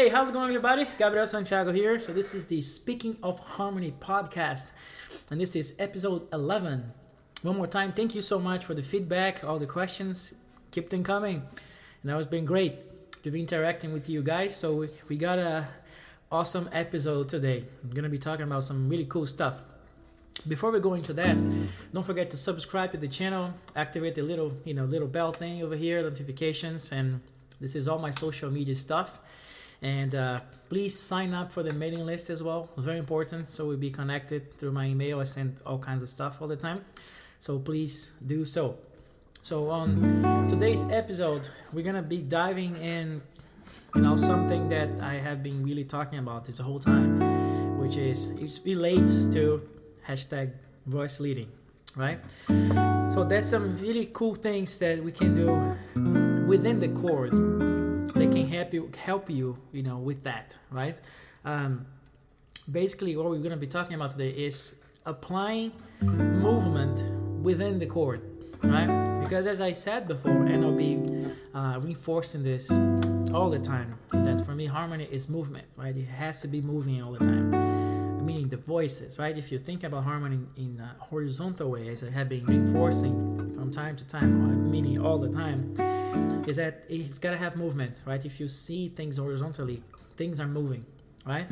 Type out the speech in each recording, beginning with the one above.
Hey, how's it going, everybody? Gabriel Santiago here. So, this is the Speaking of Harmony podcast, and this is episode 11. One more time, thank you so much for the feedback, all the questions. Keep them coming. And that has been great to be interacting with you guys. So, we, we got a awesome episode today. I'm gonna be talking about some really cool stuff. Before we go into that, don't forget to subscribe to the channel, activate the little, you know, little bell thing over here, notifications, and this is all my social media stuff. And uh, please sign up for the mailing list as well. It's very important. So we'll be connected through my email. I send all kinds of stuff all the time. So please do so. So on today's episode, we're gonna be diving in, you know, something that I have been really talking about this whole time, which is it relates to hashtag voice leading, right? So that's some really cool things that we can do within the can help you help you you know with that right? Um, basically what we're going to be talking about today is applying movement within the chord right? Because as i said before and i'll be uh, reinforcing this all the time that for me harmony is movement right? It has to be moving all the time meaning the voices right? If you think about harmony in a horizontal way as i have been reinforcing from time to time meaning all the time is that it's got to have movement, right? If you see things horizontally, things are moving, right?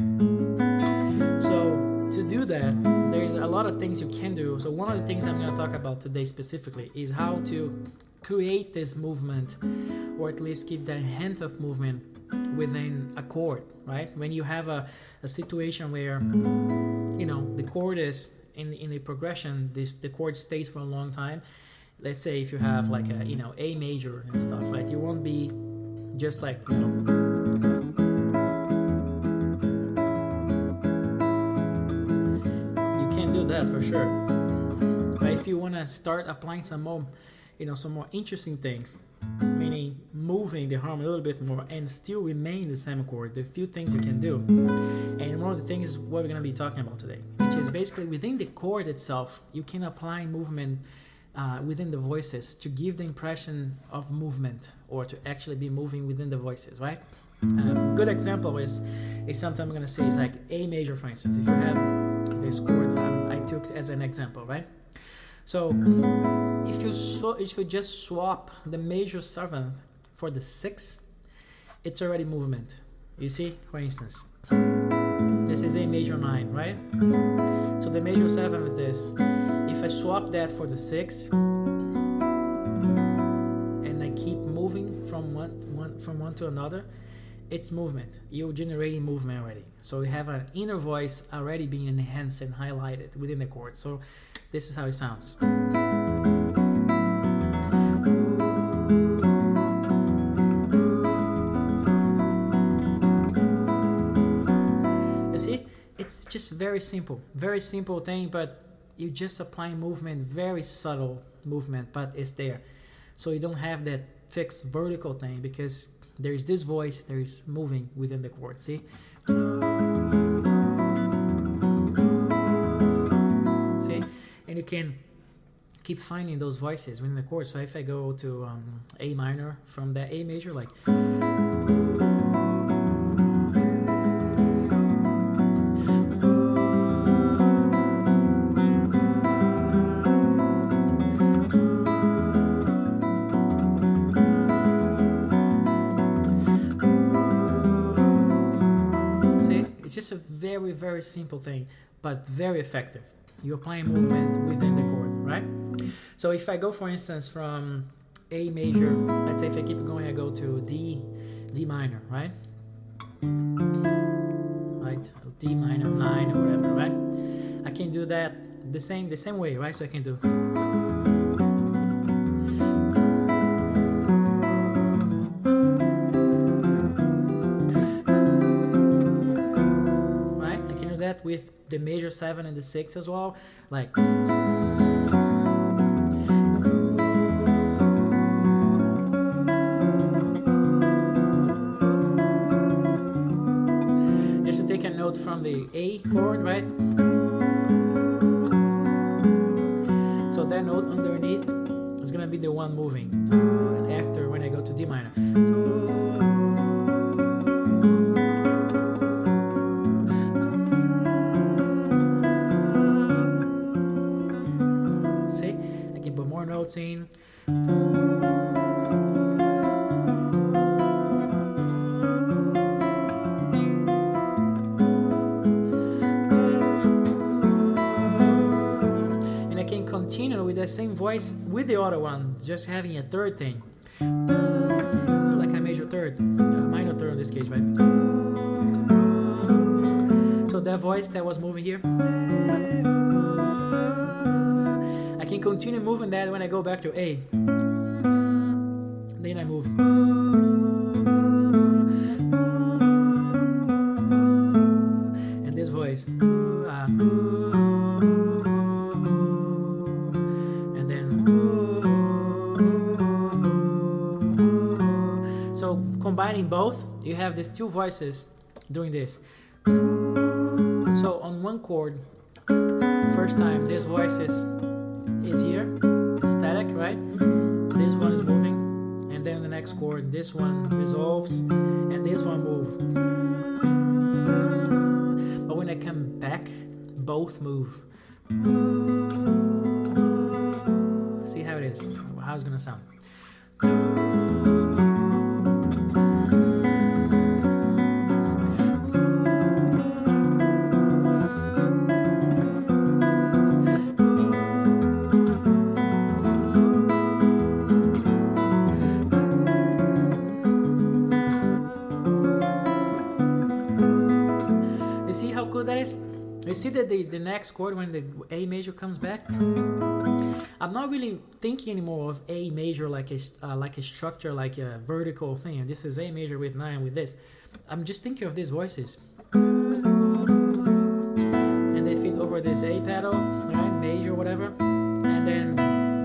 So to do that, there's a lot of things you can do. So one of the things I'm going to talk about today specifically is how to create this movement, or at least give that hint of movement within a chord, right? When you have a, a situation where you know the chord is in in the progression, this the chord stays for a long time let's say if you have like a you know A major and stuff, right? You won't be just like you know. You can't do that for sure. But if you want to start applying some more, you know, some more interesting things, meaning moving the harmony a little bit more and still remain the same chord, the few things you can do. And one of the things is what we're going to be talking about today, which is basically within the chord itself, you can apply movement uh, within the voices to give the impression of movement or to actually be moving within the voices, right? Um, good example is is something I'm gonna say is like A major, for instance. If you have this chord, um, I took as an example, right? So if you sw- if you just swap the major seventh for the sixth, it's already movement. You see, for instance, this is A major nine, right? So the major seventh is this if I swap that for the 6 and I keep moving from one, one from one to another, it's movement. You're generating movement already. So you have an inner voice already being enhanced and highlighted within the chord. So this is how it sounds. You see, it's just very simple, very simple thing, but you just apply movement, very subtle movement, but it's there. So you don't have that fixed vertical thing because there's this voice, there's moving within the chord. See? See? And you can keep finding those voices within the chord. So if I go to um, A minor from that A major, like. Just a very, very simple thing, but very effective. You're applying movement within the chord, right? So if I go, for instance, from A major, let's say if I keep going, I go to D, D minor, right? Right, D minor nine or whatever, right? I can do that the same, the same way, right? So I can do. With the major seven and the six as well, like. Just to take a note from the A chord, right? So that note underneath is gonna be the one moving. After when I go to D minor. Same voice with the other one, just having a third thing. Like a major third, a minor third in this case, right? So that voice that was moving here. I can continue moving that when I go back to A. Then I move. Have these two voices doing this. So on one chord, first time this voice is is here, static, right? This one is moving, and then the next chord, this one resolves, and this one moves. But when I come back, both move. See how it is, how it's gonna sound. The, the next chord when the A major comes back? I'm not really thinking anymore of A major like a uh, like a structure, like a vertical thing. This is A major with nine with this. I'm just thinking of these voices, and they fit over this A pedal, right? Major, whatever, and then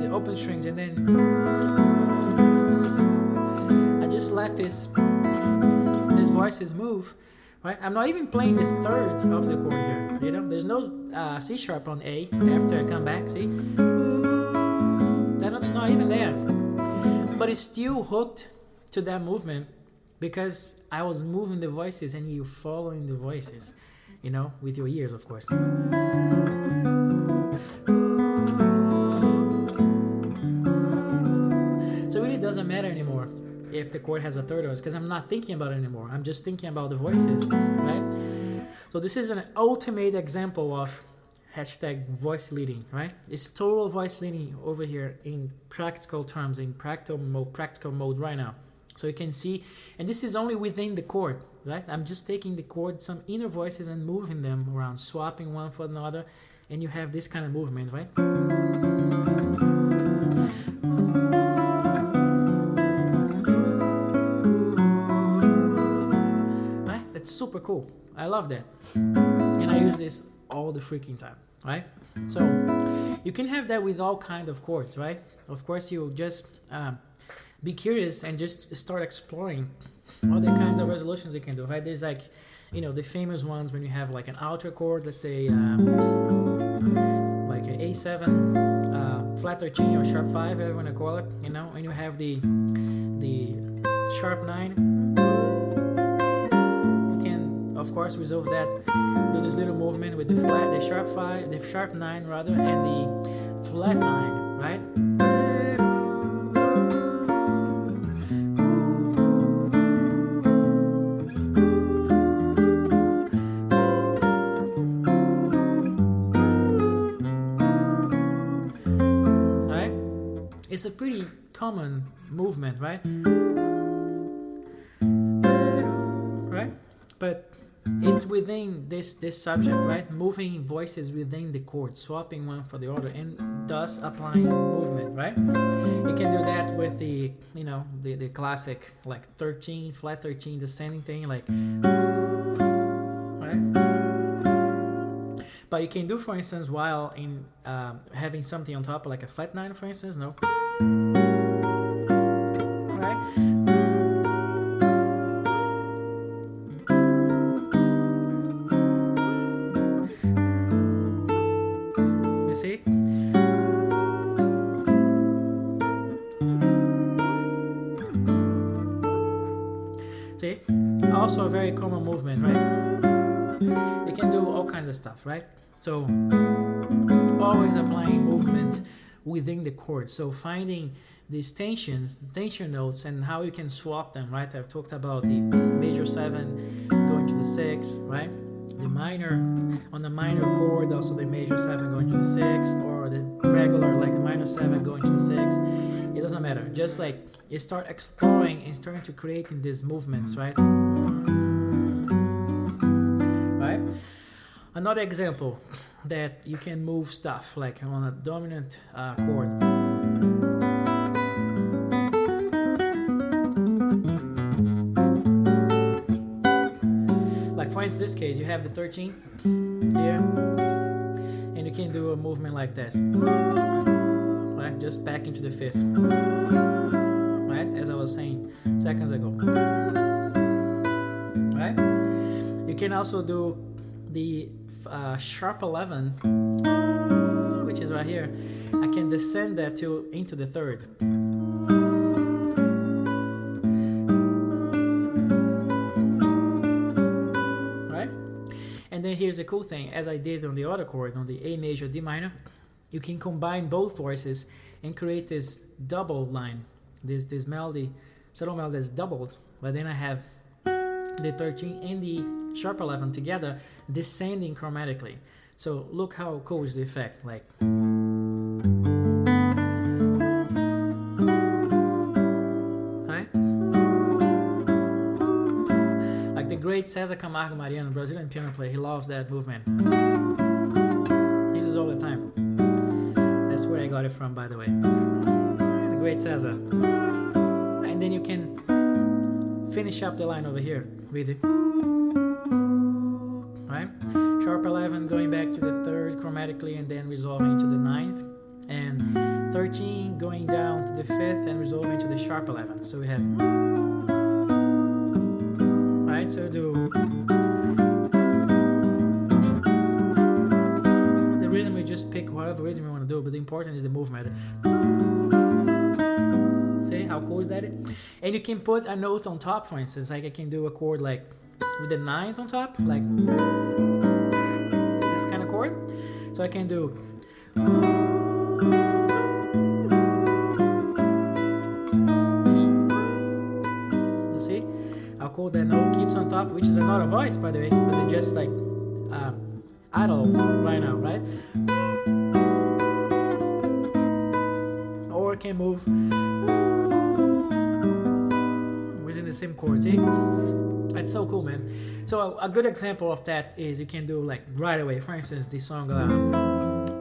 the open strings, and then I just let this these voices move right? I'm not even playing the third of the chord here. You know, there's no uh, C sharp on A after I come back. See, that note's not even there, but it's still hooked to that movement because I was moving the voices and you following the voices. You know, with your ears, of course. If the chord has a third voice because I'm not thinking about it anymore. I'm just thinking about the voices, right? So this is an ultimate example of hashtag voice leading, right? It's total voice leading over here in practical terms, in practical mode, practical mode right now. So you can see, and this is only within the chord, right? I'm just taking the chord, some inner voices, and moving them around, swapping one for another, and you have this kind of movement, right? Super cool. I love that. And I use this all the freaking time, right? So you can have that with all kind of chords, right? Of course, you just um, be curious and just start exploring other kinds of resolutions you can do, right? There's like, you know, the famous ones when you have like an outer chord, let's say um, like an A7, uh, flat 13 or sharp 5, however you want to call it, you know, and you have the the sharp 9 you can of course resolve that do this little movement with the flat the sharp five the sharp nine rather and the flat nine right? Right? It's a pretty common movement right? Right? But it's within this this subject right? Moving voices within the chord swapping one for the other and thus applying movement right? You can do that with the you know the, the classic like 13 flat 13 descending thing like right? But you can do, for instance, while in um, having something on top, like a flat nine, for instance, no. Right? So always applying movement within the chord. So finding these tensions, tension notes, and how you can swap them, right? I've talked about the major seven going to the six, right? The minor on the minor chord, also the major seven going to the six, or the regular like the minor seven going to the six. It doesn't matter. Just like you start exploring and starting to creating these movements, right? Right? Another example that you can move stuff like on a dominant uh, chord. Like for instance, this case, you have the 13 here, and you can do a movement like this, right? Just back into the fifth, right? As I was saying seconds ago, right? You can also do the uh, sharp 11, which is right here. I can descend that to into the third. Right? And then here's the cool thing, as I did on the other chord, on the A major D minor, you can combine both voices and create this double line, this this melody, subtle melody that's doubled. But then I have the 13 and the sharp 11 together descending chromatically. So look how cool is the effect. Like right? Like the great Cesar Camargo Mariano, Brazilian piano player, he loves that movement. He uses all the time. That's where I got it from, by the way. The great Cesar. And then you can finish up the line over here with it. Right? Sharp 11 going back to the third chromatically and then resolving to the ninth. And 13 going down to the fifth and resolving to the sharp 11. So we have. Right? So do. The rhythm we just pick whatever rhythm you want to do, but the important is the movement. How cool is that? And you can put a note on top, for instance. Like I can do a chord like with the ninth on top, like this kind of chord. So I can do. You see how cool that note keeps on top, which is another voice, by the way, but it's just like um, idle right now, right? Or can move within the same chord. See, that's so cool, man. So a, good example of that is you can do like right away. For instance, the song uh,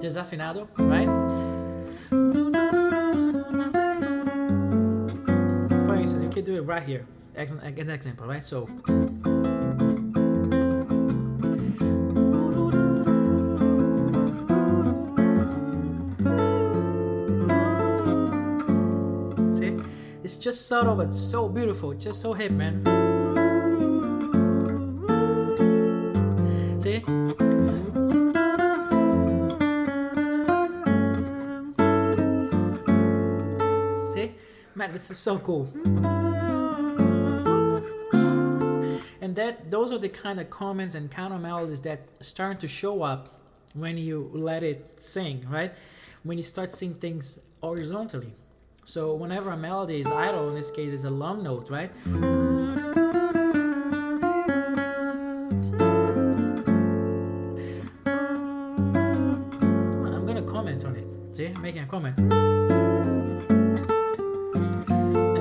"Desafinado," right? For instance, you can do it right here. An example, right? So. Just subtle but so beautiful, just so hip, man. See? See? Man, this is so cool. And that those are the kind of comments and counter melodies that start to show up when you let it sing, right? When you start seeing things horizontally. So whenever a melody is idle, in this case it's a long note, right? I'm gonna comment on it. See, making a comment. And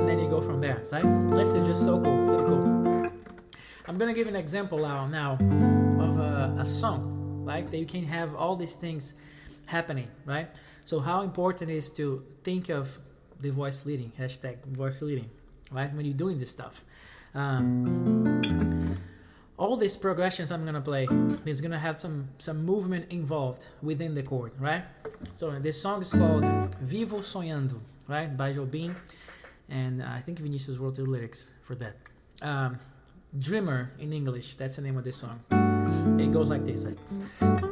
then you go from there, right? This is just so cool, really cool. I'm gonna give an example now, now of a, a song, right? That you can have all these things happening, right? So how important it is to think of the voice leading hashtag voice leading, right? When you're doing this stuff, um, all these progressions I'm gonna play is gonna have some some movement involved within the chord, right? So this song is called Vivo Sonhando, right, by Jobim, and I think Vinicius wrote the lyrics for that. Um, Dreamer in English, that's the name of this song. It goes like this. Like,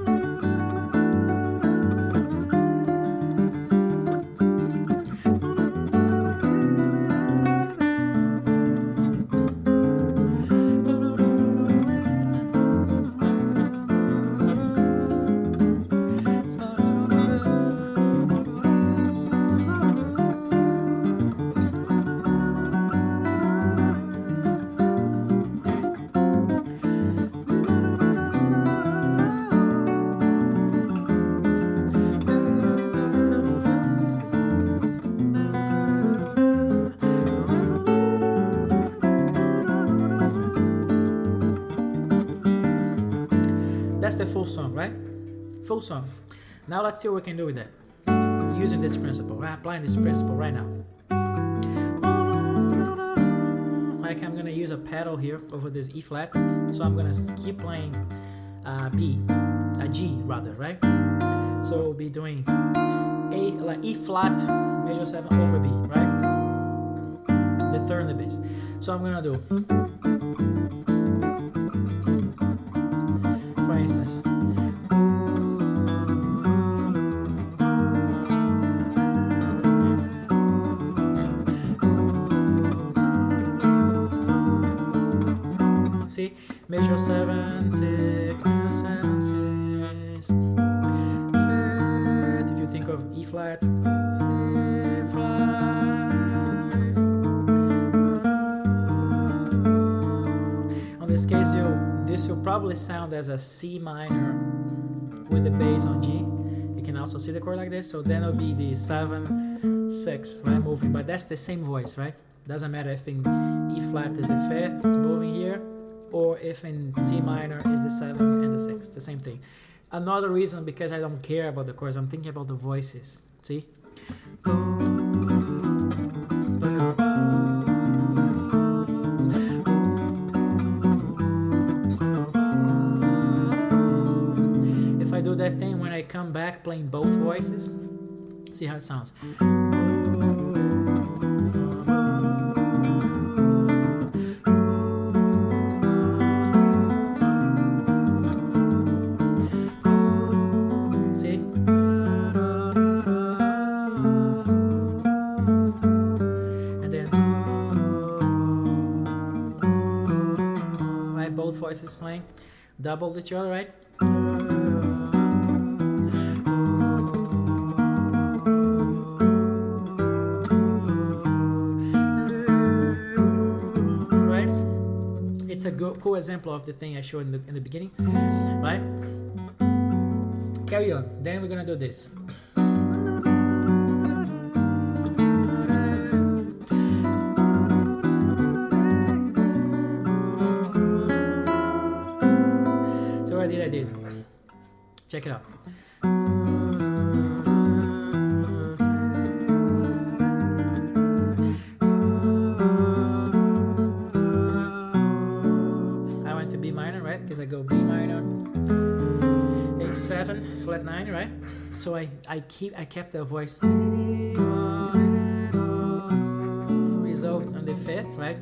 the full song, right? Full song. Now let's see what we can do with that. Using this principle, right? Applying this principle right now. Like I'm gonna use a pedal here over this E flat, so I'm gonna keep playing uh, B, a G rather, right? So we'll be doing A like E flat major seven over B, right? The third and the bass. So I'm gonna do seven, six, major seven, six, fifth. If you think of E flat, C, five. On this case, you this will probably sound as a C minor with the bass on G. You can also see the chord like this, so then it'll be the seven, six, right, moving. But that's the same voice, right? Doesn't matter if in E flat is the fifth moving here, or if in C minor is the seven and the six, the same thing. Another reason because I don't care about the chords, I'm thinking about the voices. See? If I do that thing when I come back playing both voices, see how it sounds. Voices playing, double the other, right? Right? It's a cool example of the thing I showed in the, in the beginning, right? Carry on. Then we're gonna do this. Check it out. I went to B minor, right? Because I go B minor, A7, flat nine, right? So I, I keep I kept the voice resolved on the fifth, right?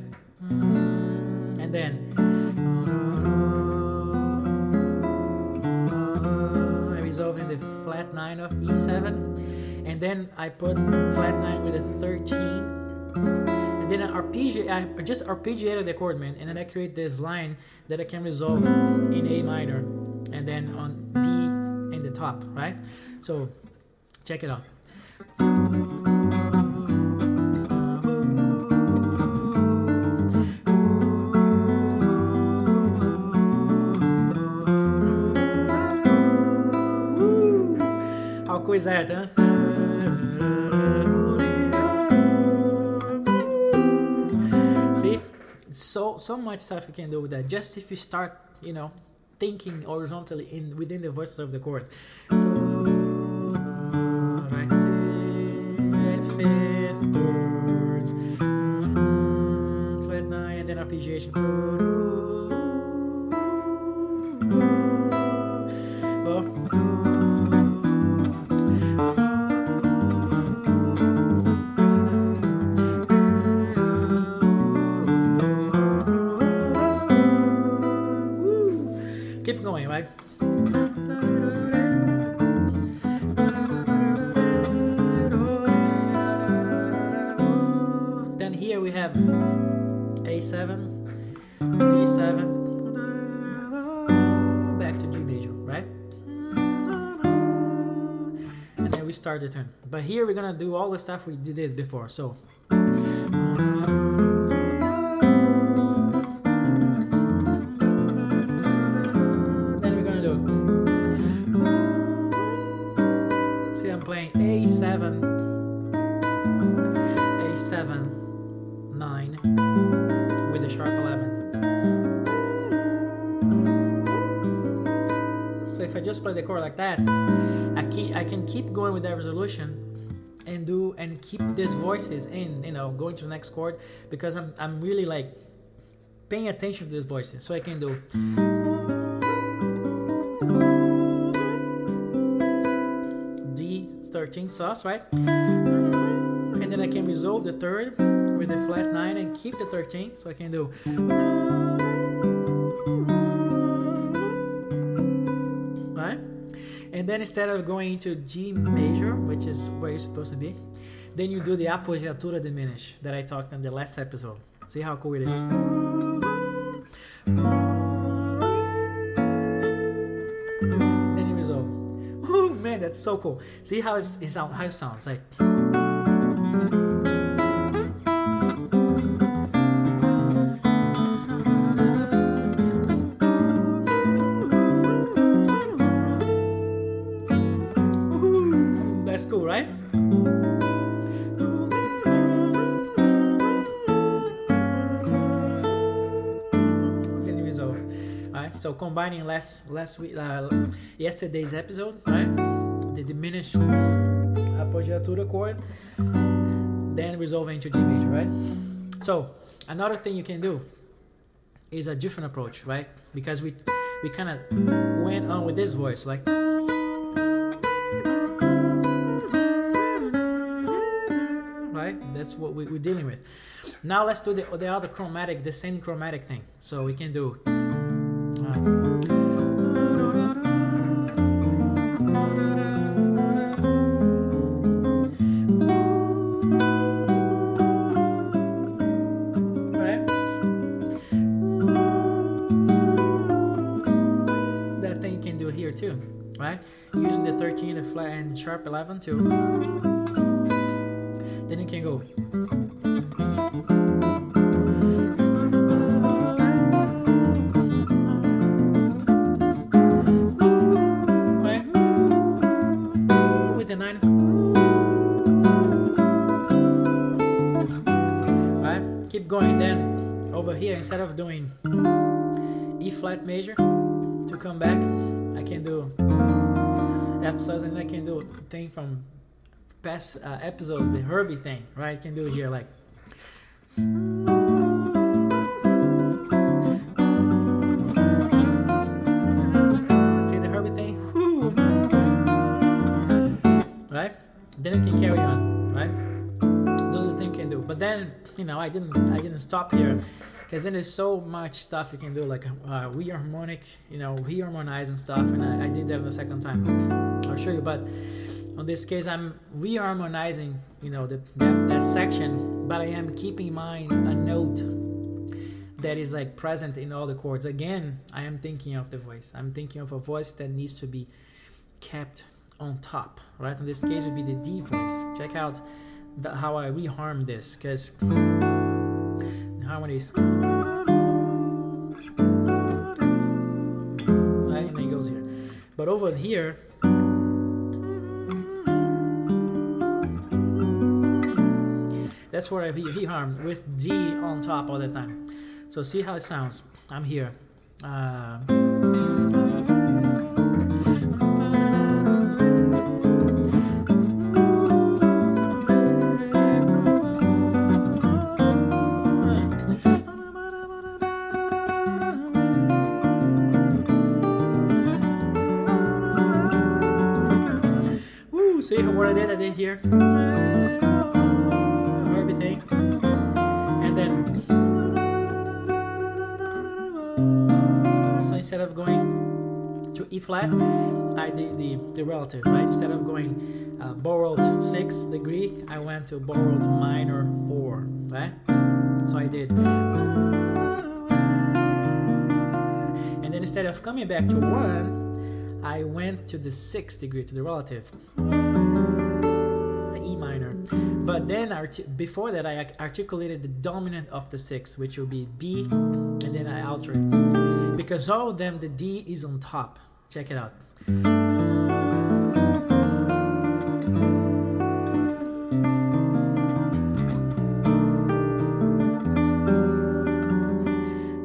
And then I put flat nine with a 13, and then I I just arpeggiated the chord, man, and then I create this line that I can resolve in A minor, and then on B in the top, right? So check it out. How cool is so much stuff you can do with that. Just if you start, you know, thinking horizontally in within the verses of the chord. Flat nine, and then arpeggiation. Here we have A7, D7, back to G major, right? And then we start the turn. But here we're gonna do all the stuff we did before. So. Like that, I keep I can keep going with that resolution and do and keep these voices in, you know, going to the next chord because I'm I'm really like paying attention to these voices. So I can do D 13 sus, right? And then I can resolve the third with the flat 9 and keep the 13. So I can do Then instead of going to G major, which is where you're supposed to be, then you do the appoggiatura diminish that I talked in the last episode. See how cool it is. Then you resolve. Oh man, that's so cool. See how it's, it how it sounds like. So combining last last week, uh, yesterday's episode, right? The diminished appoggiatura chord, then resolving to G major, right? So another thing you can do is a different approach, right? Because we we kind of went on with this voice, like. Right, that's what we, we're dealing with. Now let's do the, the other chromatic, the same chromatic thing. So we can do. Sharp 11 too. Then you can go. Instead of doing E flat major to come back I can do F sus and I can do thing from past uh, episodes the Herbie thing right? I can do here like see the Herbie thing? Whew. right? Then you can carry on right? Those are things you can do. But then you know i didn't i didn't stop here because then there's so much stuff you can do like uh, re-harmonic you know re-harmonizing stuff and I, I did that the second time. I'll show you but on this case i'm re-harmonizing you know the, that, that section but i am keeping in mind a note that is like present in all the chords. Again i am thinking of the voice. I'm thinking of a voice that needs to be kept on top right? In this case would be the d voice. Check out the, how I reharm this because harmonies. Right and then it goes here. But over here that's where I re- reharm with D on top all the time. So see how it sounds. I'm here. Uh, flat, I did the, the relative, right? Instead of going uh, borrowed 6 degree, I went to borrowed minor 4, right? So I did. And then instead of coming back to 1, I went to the 6th degree, to the relative. E minor. But then arti- before that, I articulated the dominant of the 6, which will be B, and then I alter it. Because all of them, the D is on top. Check it out.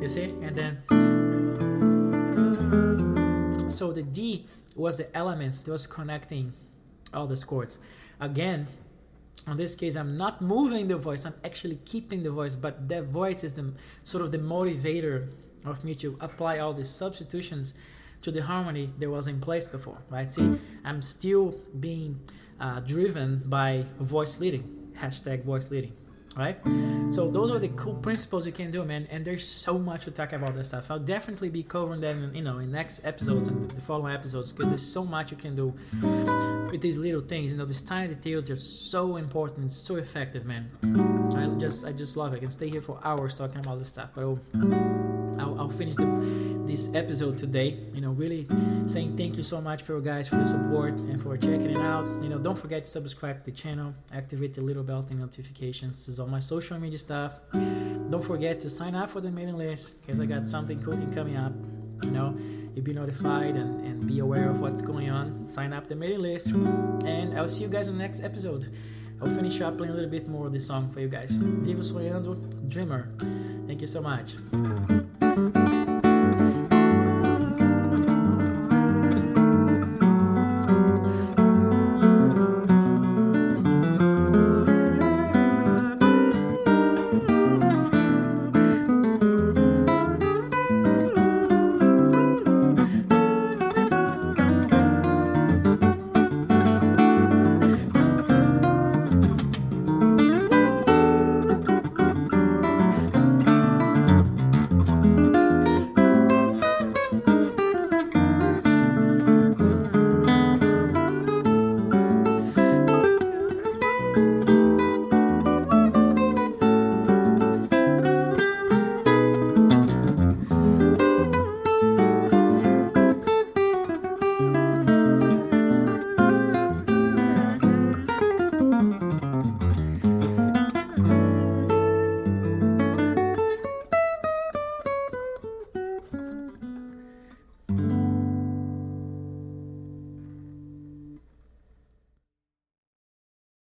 You see? And then. So the D was the element that was connecting all the chords. Again, in this case, I'm not moving the voice, I'm actually keeping the voice, but that voice is the sort of the motivator of me to apply all these substitutions to the harmony that was in place before, right? See, I'm still being uh, driven by voice leading, hashtag voice leading, right? So those are the cool principles you can do, man. And there's so much to talk about this stuff. I'll definitely be covering them, in, you know, in next episodes and the following episodes because there's so much you can do with these little things. You know, these tiny details are so important and so effective, man. I just, I just love it. I can stay here for hours talking about this stuff, but. I'll, I'll, I'll finish the, this episode today. You know, really saying thank you so much for you guys for the support and for checking it out. You know, don't forget to subscribe to the channel, activate the little bell thing notifications. This is all my social media stuff. Don't forget to sign up for the mailing list because I got something cooking coming up. You know, you'll be notified and, and be aware of what's going on. Sign up the mailing list, and I'll see you guys in the next episode. I'll finish up playing a little bit more of this song for you guys. Vivo Sonhando, Dreamer. Thank you so much.